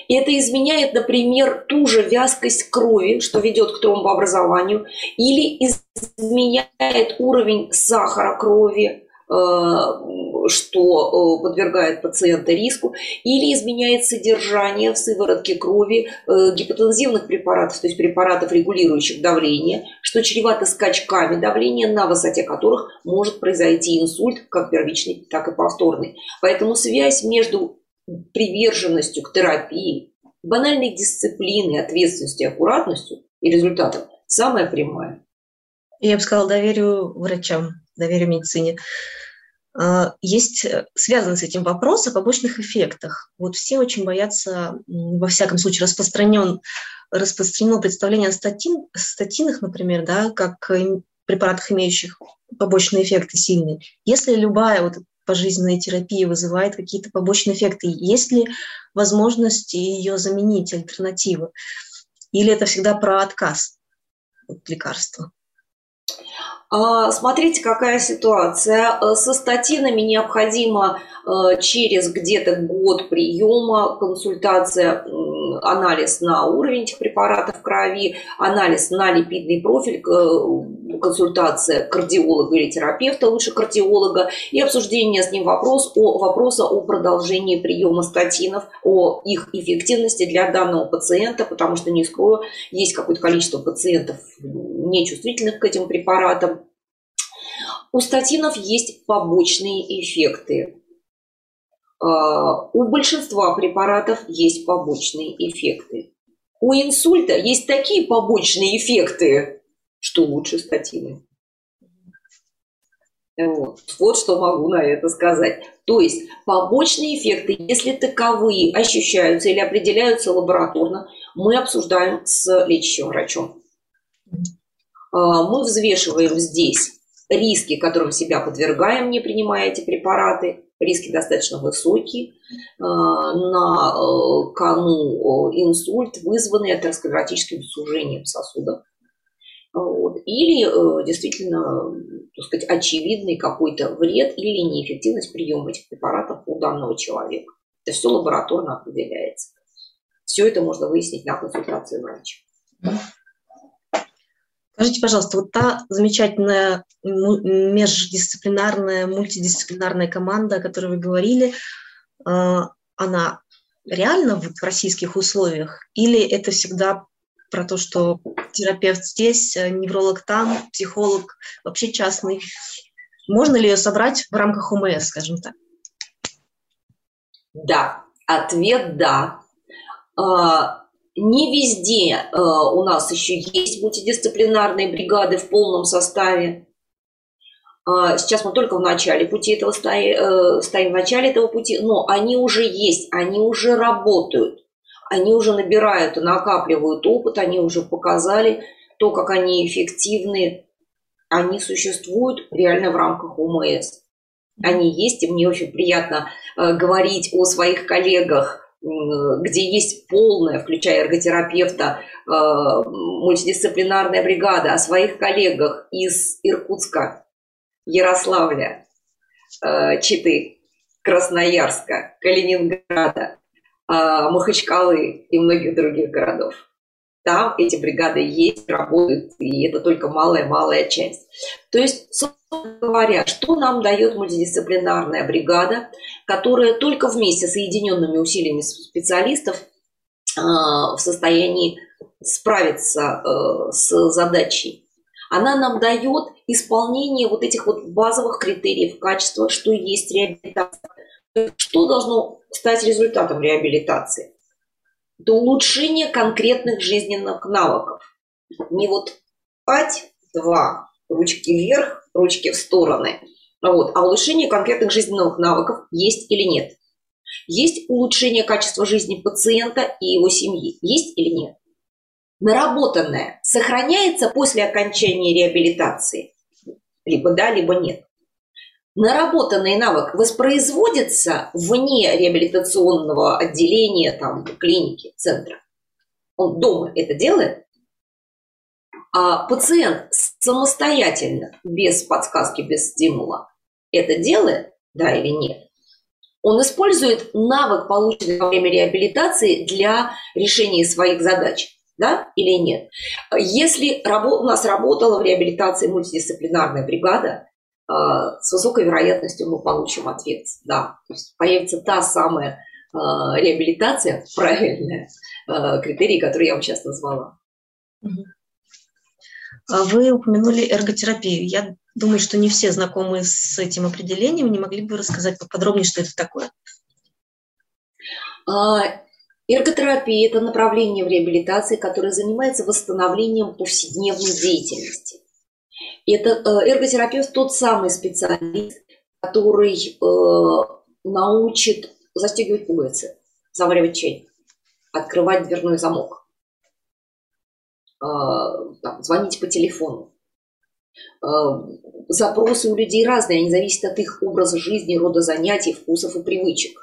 [SPEAKER 2] Это изменяет, например, ту же вязкость крови, что ведет к тромбообразованию, или изменяет уровень сахара крови, что э, подвергает пациента риску, или изменяет содержание в сыворотке крови э, гипотензивных препаратов, то есть препаратов, регулирующих давление, что чревато скачками давления, на высоте которых может произойти инсульт, как первичный, так и повторный. Поэтому связь между приверженностью к терапии, банальной дисциплиной, ответственностью, аккуратностью и результатом самая прямая.
[SPEAKER 1] Я бы сказала, доверию врачам, доверию медицине. А, есть э, связан с этим вопрос о побочных эффектах. Вот все очень боятся, во всяком случае, распространен, распространено представление о статин, статинах, например, да, как препаратах, имеющих побочные эффекты сильные. Если любая вот пожизненная терапия вызывает какие-то побочные эффекты, есть ли возможность ее заменить, альтернативы? Или это всегда про отказ от лекарства?
[SPEAKER 2] А, смотрите, какая ситуация. Э, со статинами необходимо э, через где-то год приема консультация анализ на уровень этих препаратов в крови, анализ на липидный профиль, э, консультация кардиолога или терапевта, лучше кардиолога, и обсуждение с ним вопрос о, вопроса о продолжении приема статинов, о их эффективности для данного пациента, потому что, не скрою, есть какое-то количество пациентов нечувствительных к этим препаратам. У статинов есть побочные эффекты. А, у большинства препаратов есть побочные эффекты. У инсульта есть такие побочные эффекты, что лучше статины. Вот. вот что могу на это сказать. То есть побочные эффекты, если таковые ощущаются или определяются лабораторно, мы обсуждаем с лечащим врачом. А, мы взвешиваем здесь риски, которым себя подвергаем, не принимая эти препараты, риски достаточно высокие. Э, на э, кону инсульт, вызванный атеросклеротическим сужением сосудов. Вот. Или э, действительно, так сказать, очевидный какой-то вред или неэффективность приема этих препаратов у данного человека. Это все лабораторно определяется. Все это можно выяснить на консультации врача.
[SPEAKER 1] Скажите, пожалуйста, вот та замечательная междисциплинарная, мультидисциплинарная команда, о которой вы говорили, а, она реально в российских условиях? Или это всегда про то, что терапевт здесь, э, невролог там, психолог вообще частный? Можно ли ее собрать в рамках ОМС, скажем так?
[SPEAKER 2] Да, ответ да. Не везде э, у нас еще есть мультидисциплинарные бригады в полном составе. Э, сейчас мы только в начале пути этого стоим, э, стоим в начале этого пути, но они уже есть, они уже работают, они уже набирают и накапливают опыт, они уже показали то, как они эффективны, они существуют реально в рамках ОМС. Они есть, и мне очень приятно э, говорить о своих коллегах где есть полная, включая эрготерапевта, э, мультидисциплинарная бригада, о своих коллегах из Иркутска, Ярославля, э, Читы, Красноярска, Калининграда, э, Махачкалы и многих других городов. Там эти бригады есть, работают, и это только малая-малая часть. То есть, говоря, что нам дает мультидисциплинарная бригада, которая только вместе с соединенными усилиями специалистов а, в состоянии справиться э, с задачей. Она нам дает исполнение вот этих вот базовых критериев качества, что есть реабилитация. Что должно стать результатом реабилитации? Это улучшение конкретных жизненных навыков. Не вот пать, два, ручки вверх, ручки в стороны. Вот. А улучшение конкретных жизненных навыков есть или нет? Есть улучшение качества жизни пациента и его семьи? Есть или нет? Наработанное сохраняется после окончания реабилитации? Либо да, либо нет. Наработанный навык воспроизводится вне реабилитационного отделения, там, клиники, центра. Он дома это делает, пациент самостоятельно, без подсказки, без стимула, это делает, да или нет? Он использует навык, полученный во время реабилитации для решения своих задач да, или нет. Если у нас работала в реабилитации мультидисциплинарная бригада, а, с высокой вероятностью мы получим ответ «да». То есть появится та самая а, реабилитация правильная, а, критерии, которые я вам сейчас назвала.
[SPEAKER 1] Вы упомянули эрготерапию. Я думаю, что не все знакомы с этим определением. Не могли бы рассказать поподробнее, что это такое?
[SPEAKER 2] Эрготерапия – это направление в реабилитации, которое занимается восстановлением повседневной деятельности. Это э, эрготерапевт тот самый специалист, который э, научит застегивать пуговицы, заваривать чай, открывать дверной замок, там, звонить по телефону. Запросы у людей разные, они зависят от их образа жизни, рода занятий, вкусов и привычек.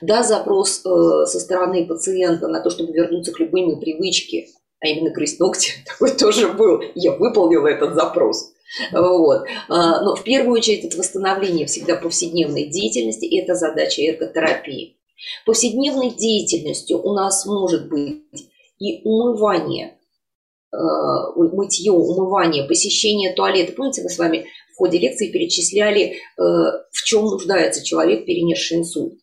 [SPEAKER 2] Да, запрос э, со стороны пациента на то, чтобы вернуться к любимой привычке, а именно грызть ногти, такой тоже был. Я выполнила этот запрос. Вот. А, но в первую очередь это восстановление всегда повседневной деятельности, и это задача эрготерапии. Повседневной деятельностью у нас может быть и умывание, э, мытье, умывание, посещение туалета. Помните, мы с вами в ходе лекции перечисляли, э, в чем нуждается человек, перенесший инсульт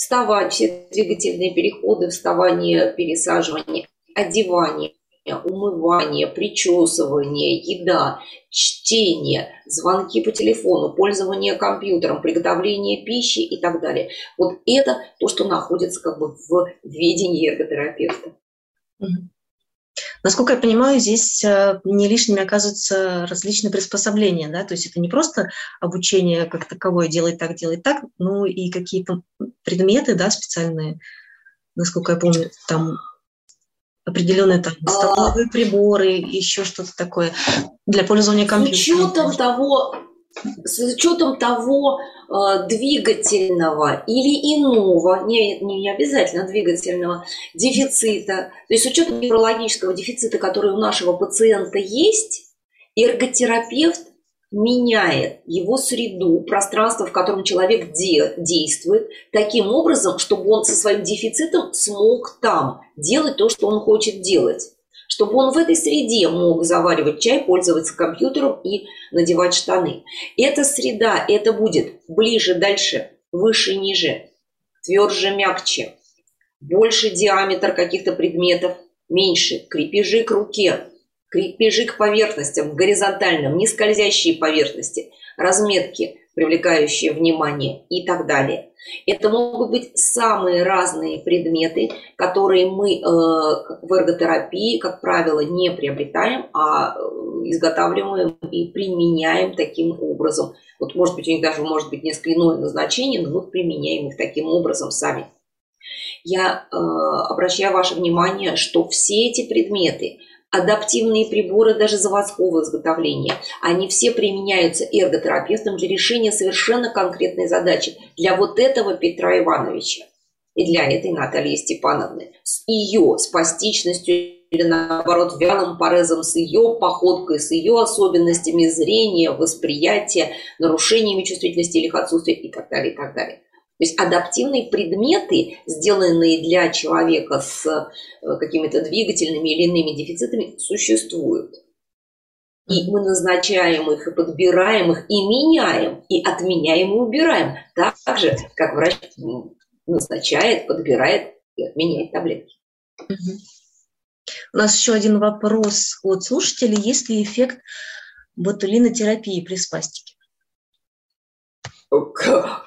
[SPEAKER 2] вставать, все двигательные переходы, вставание, пересаживание, одевание, умывание, причесывание, еда, чтение, звонки по телефону, пользование компьютером, приготовление пищи и так далее. Вот это то, что находится как бы в ведении эрготерапевта.
[SPEAKER 1] Насколько я понимаю, здесь э, не лишними оказываются различные приспособления, да, то есть это не просто обучение как таковое, делать так, делать так, но и какие-то предметы, да, специальные, насколько я помню, там определенные там а. столовые приборы, еще что-то такое для пользования компьютером.
[SPEAKER 2] С учетом того, с учетом того э, двигательного или иного, не, не обязательно двигательного дефицита, то есть с учетом неврологического дефицита, который у нашего пациента есть, эрготерапевт меняет его среду, пространство, в котором человек де- действует, таким образом, чтобы он со своим дефицитом смог там делать то, что он хочет делать чтобы он в этой среде мог заваривать чай, пользоваться компьютером и надевать штаны. Эта среда, это будет ближе, дальше, выше, ниже, тверже, мягче, больше диаметр каких-то предметов, меньше, крепежи к руке, крепежи к поверхностям, горизонтальным, не скользящие поверхности, разметки, привлекающие внимание и так далее. Это могут быть самые разные предметы, которые мы э, в эрготерапии, как правило, не приобретаем, а э, изготавливаем и применяем таким образом. Вот, может быть, у них даже может быть несколько иное назначение, но мы применяем их таким образом сами. Я э, обращаю ваше внимание, что все эти предметы – адаптивные приборы даже заводского изготовления. Они все применяются эрготерапевтом для решения совершенно конкретной задачи. Для вот этого Петра Ивановича и для этой Натальи Степановны. С ее спастичностью или наоборот вялым порезом, с ее походкой, с ее особенностями зрения, восприятия, нарушениями чувствительности или их отсутствия и так далее, и так далее. То есть адаптивные предметы, сделанные для человека с э, какими-то двигательными или иными дефицитами, существуют. И мы назначаем их, и подбираем их, и меняем, и отменяем, и убираем. Так же, как врач назначает, подбирает и отменяет таблетки.
[SPEAKER 1] У нас еще один вопрос от слушателей. Есть ли эффект ботулинотерапии при спастике?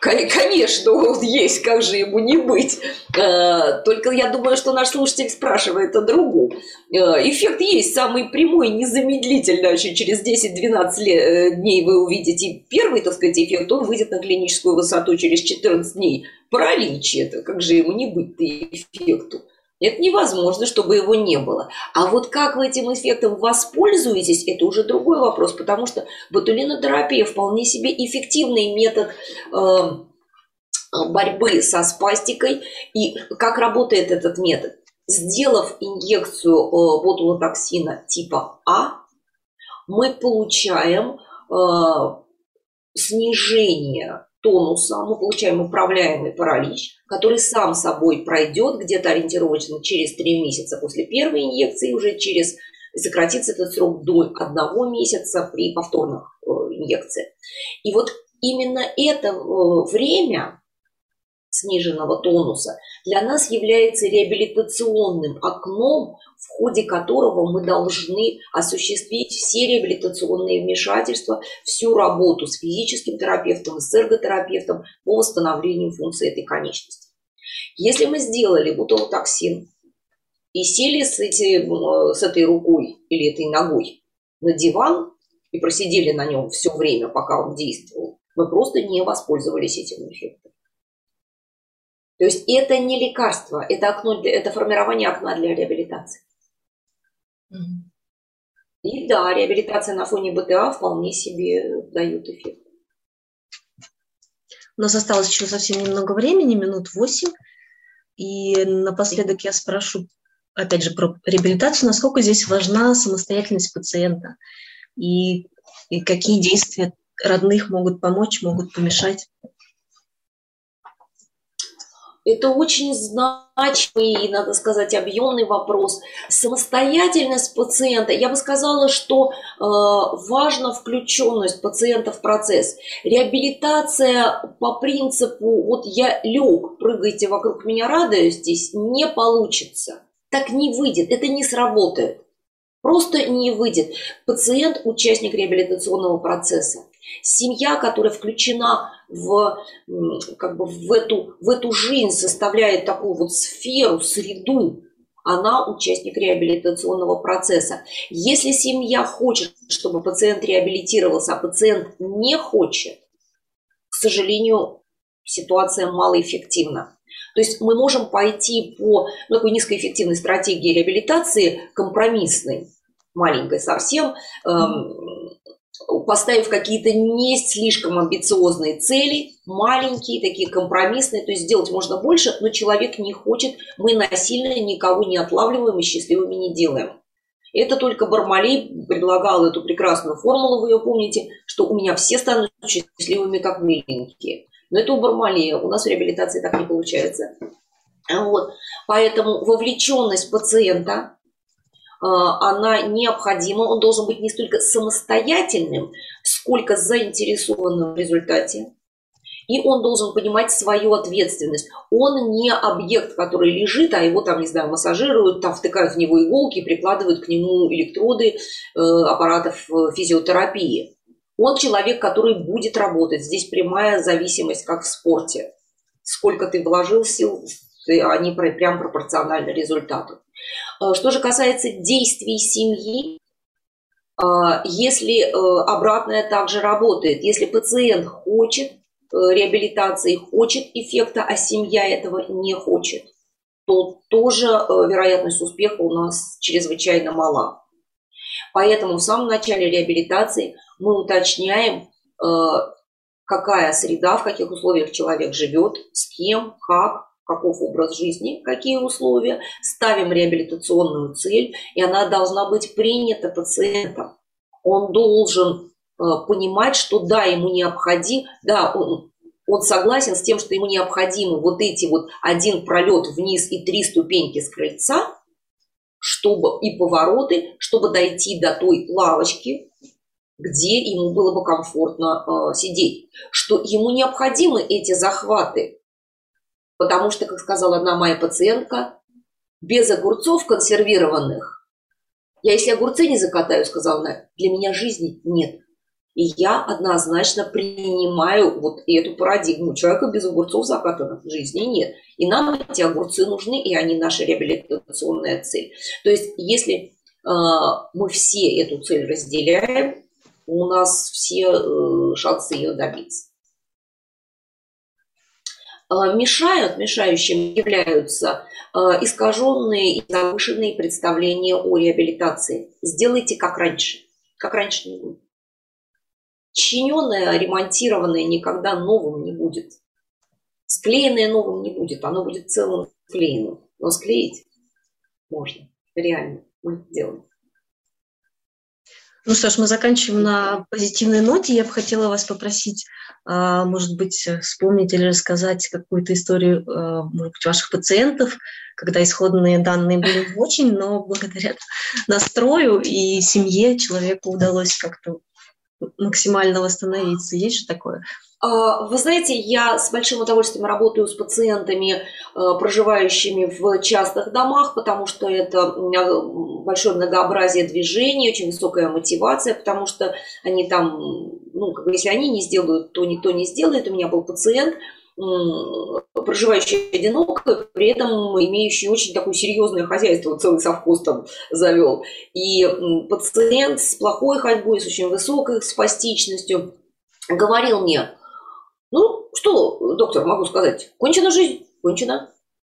[SPEAKER 2] Конечно, он есть, как же ему не быть. Э, только я думаю, что наш слушатель спрашивает о другом. Э, эффект есть самый прямой, незамедлительно, очень через 10-12 э, дней вы увидите первый, так сказать, эффект, он выйдет на клиническую высоту через 14 дней. Паралич это, как же ему не быть-то эффекту. Это невозможно, чтобы его не было. А вот как вы этим эффектом воспользуетесь, это уже другой вопрос, потому что ботулинотерапия вполне себе эффективный метод э, борьбы со спастикой. И как работает этот метод? Сделав инъекцию э, ботулотоксина типа А, мы получаем э, снижение тонуса мы получаем управляемый паралич, который сам собой пройдет где-то ориентировочно через 3 месяца после первой инъекции, уже через сократится этот срок до одного месяца при повторных э, инъекциях. И вот именно это э, время сниженного тонуса для нас является реабилитационным окном, в ходе которого мы должны осуществить все реабилитационные вмешательства, всю работу с физическим терапевтом, с эрготерапевтом по восстановлению функции этой конечности. Если мы сделали бутолотоксин и сели с, эти, с этой рукой или этой ногой на диван и просидели на нем все время, пока он действовал, мы просто не воспользовались этим эффектом. То есть это не лекарство, это, окно для, это формирование окна для реабилитации. Mm-hmm. И да, реабилитация на фоне БТА вполне себе дает эффект.
[SPEAKER 1] У нас осталось еще совсем немного времени, минут восемь. И напоследок я спрошу, опять же, про реабилитацию, насколько здесь важна самостоятельность пациента и, и какие действия родных могут помочь, могут помешать.
[SPEAKER 2] Это очень значимый надо сказать, объемный вопрос. Самостоятельность пациента, я бы сказала, что э, важна включенность пациента в процесс. Реабилитация по принципу «вот я лег, прыгайте вокруг меня, радуюсь здесь» не получится. Так не выйдет, это не сработает. Просто не выйдет. Пациент – участник реабилитационного процесса. Семья, которая включена в, как бы в, эту, в эту жизнь, составляет такую вот сферу, среду, она участник реабилитационного процесса. Если семья хочет, чтобы пациент реабилитировался, а пациент не хочет, к сожалению, ситуация малоэффективна. То есть мы можем пойти по такой низкоэффективной стратегии реабилитации, компромиссной, маленькой совсем, эм, поставив какие-то не слишком амбициозные цели, маленькие, такие компромиссные, то есть сделать можно больше, но человек не хочет, мы насильно никого не отлавливаем и счастливыми не делаем. Это только Бармалей предлагал эту прекрасную формулу, вы ее помните, что у меня все станут счастливыми, как миленькие. Но это у Бармалея, у нас в реабилитации так не получается. Вот. Поэтому вовлеченность пациента, она необходима. Он должен быть не столько самостоятельным, сколько заинтересованным в результате. И он должен понимать свою ответственность. Он не объект, который лежит, а его там, не знаю, массажируют, там втыкают в него иголки, прикладывают к нему электроды э, аппаратов э, физиотерапии. Он человек, который будет работать. Здесь прямая зависимость, как в спорте. Сколько ты вложил сил, они прям пропорциональны результату. Э, что же касается действий семьи, э, если э, обратное также работает, если пациент хочет реабилитации, хочет эффекта, а семья этого не хочет, то тоже вероятность успеха у нас чрезвычайно мала. Поэтому в самом начале реабилитации мы уточняем, какая среда, в каких условиях человек живет, с кем, как, каков образ жизни, какие условия, ставим реабилитационную цель, и она должна быть принята пациентом. Он должен э, понимать, что да, ему необходим, да, он, он согласен с тем, что ему необходимы вот эти вот один пролет вниз и три ступеньки с крыльца, чтобы и повороты, чтобы дойти до той лавочки, где ему было бы комфортно э, сидеть, что ему необходимы эти захваты Потому что, как сказала одна моя пациентка, без огурцов консервированных, я если огурцы не закатаю, сказала она, для меня жизни нет. И я однозначно принимаю вот эту парадигму. Человека без огурцов закатанных жизни нет. И нам эти огурцы нужны, и они наша реабилитационная цель. То есть, если э, мы все эту цель разделяем, у нас все э, шансы ее добиться. Э, мешают, мешающим являются э, искаженные и завышенные представления о реабилитации. Сделайте как раньше. Как раньше не будет. Чиненное, ремонтированное никогда новым не будет. Склеенное новым не будет. Оно будет целым склеенным. Но склеить можно. Реально. Мы делаем.
[SPEAKER 1] Ну что ж, мы заканчиваем на позитивной ноте. Я бы хотела вас попросить, а, может быть, вспомнить или рассказать какую-то историю, а, может быть, ваших пациентов, когда исходные данные были очень, но благодаря настрою и семье человеку удалось как-то максимально восстановиться. Есть же такое?
[SPEAKER 2] А, вы знаете, я с большим удовольствием работаю с пациентами, э, проживающими в частных домах, потому что это большое многообразие движений, очень высокая мотивация, потому что они там, ну, если они не сделают, то никто не сделает. У меня был пациент, проживающий одиноко, при этом имеющий очень такое серьезное хозяйство, целый совхоз там завел. И пациент с плохой ходьбой, с очень высокой спастичностью говорил мне, ну, что, доктор, могу сказать, кончена жизнь, кончена.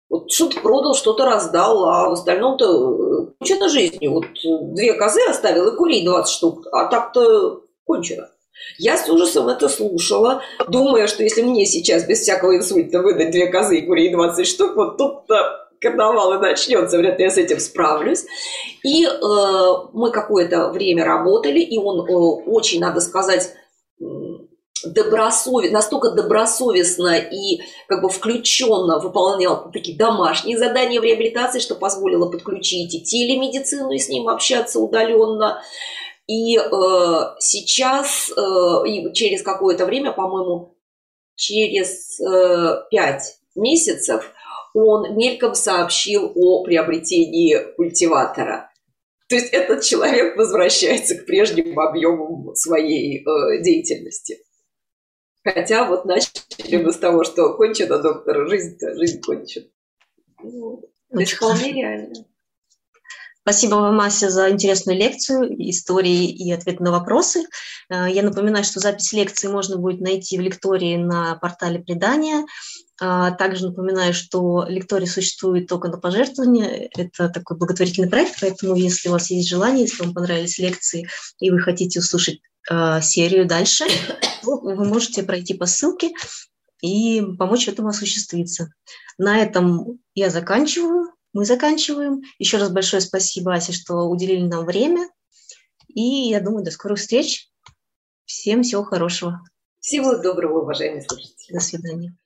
[SPEAKER 2] Вот что-то продал, что-то раздал, а в остальном-то э, кончена жизнь. Вот две козы оставил и курей 20 штук, а так-то кончено. Я с ужасом это слушала, думая, что если мне сейчас без всякого инсульта выдать две козы и курей 20 штук, вот тут-то карнавал и начнется, вряд ли я с этим справлюсь. И э, мы какое-то время работали, и он э, очень, надо сказать, добросовестно, настолько добросовестно и как бы включенно выполнял такие домашние задания в реабилитации, что позволило подключить и телемедицину и с ним общаться удаленно. И э, сейчас, э, и через какое-то время, по-моему, через э, 5 месяцев, он мельком сообщил о приобретении культиватора. То есть этот человек возвращается к прежним объемам своей э, деятельности. Хотя вот начали мы с того, что кончена доктора, жизнь-то, жизнь кончена. Ну, это вполне реально.
[SPEAKER 1] Спасибо вам, Ася, за интересную лекцию, истории и ответы на вопросы. Э, я напоминаю, что запись лекции можно будет найти в лектории на портале предания. А, также напоминаю, что лекторий существует только на пожертвование. Это такой благотворительный проект, поэтому если у вас есть желание, если вам понравились лекции и вы хотите услышать э, серию дальше, вы можете пройти по ссылке и помочь этому осуществиться. На этом я заканчиваю мы заканчиваем. Еще раз большое спасибо, Ася, что уделили нам время. И я думаю, до скорых встреч. Всем всего хорошего.
[SPEAKER 2] Всего доброго, уважаемые слушатели.
[SPEAKER 1] До свидания.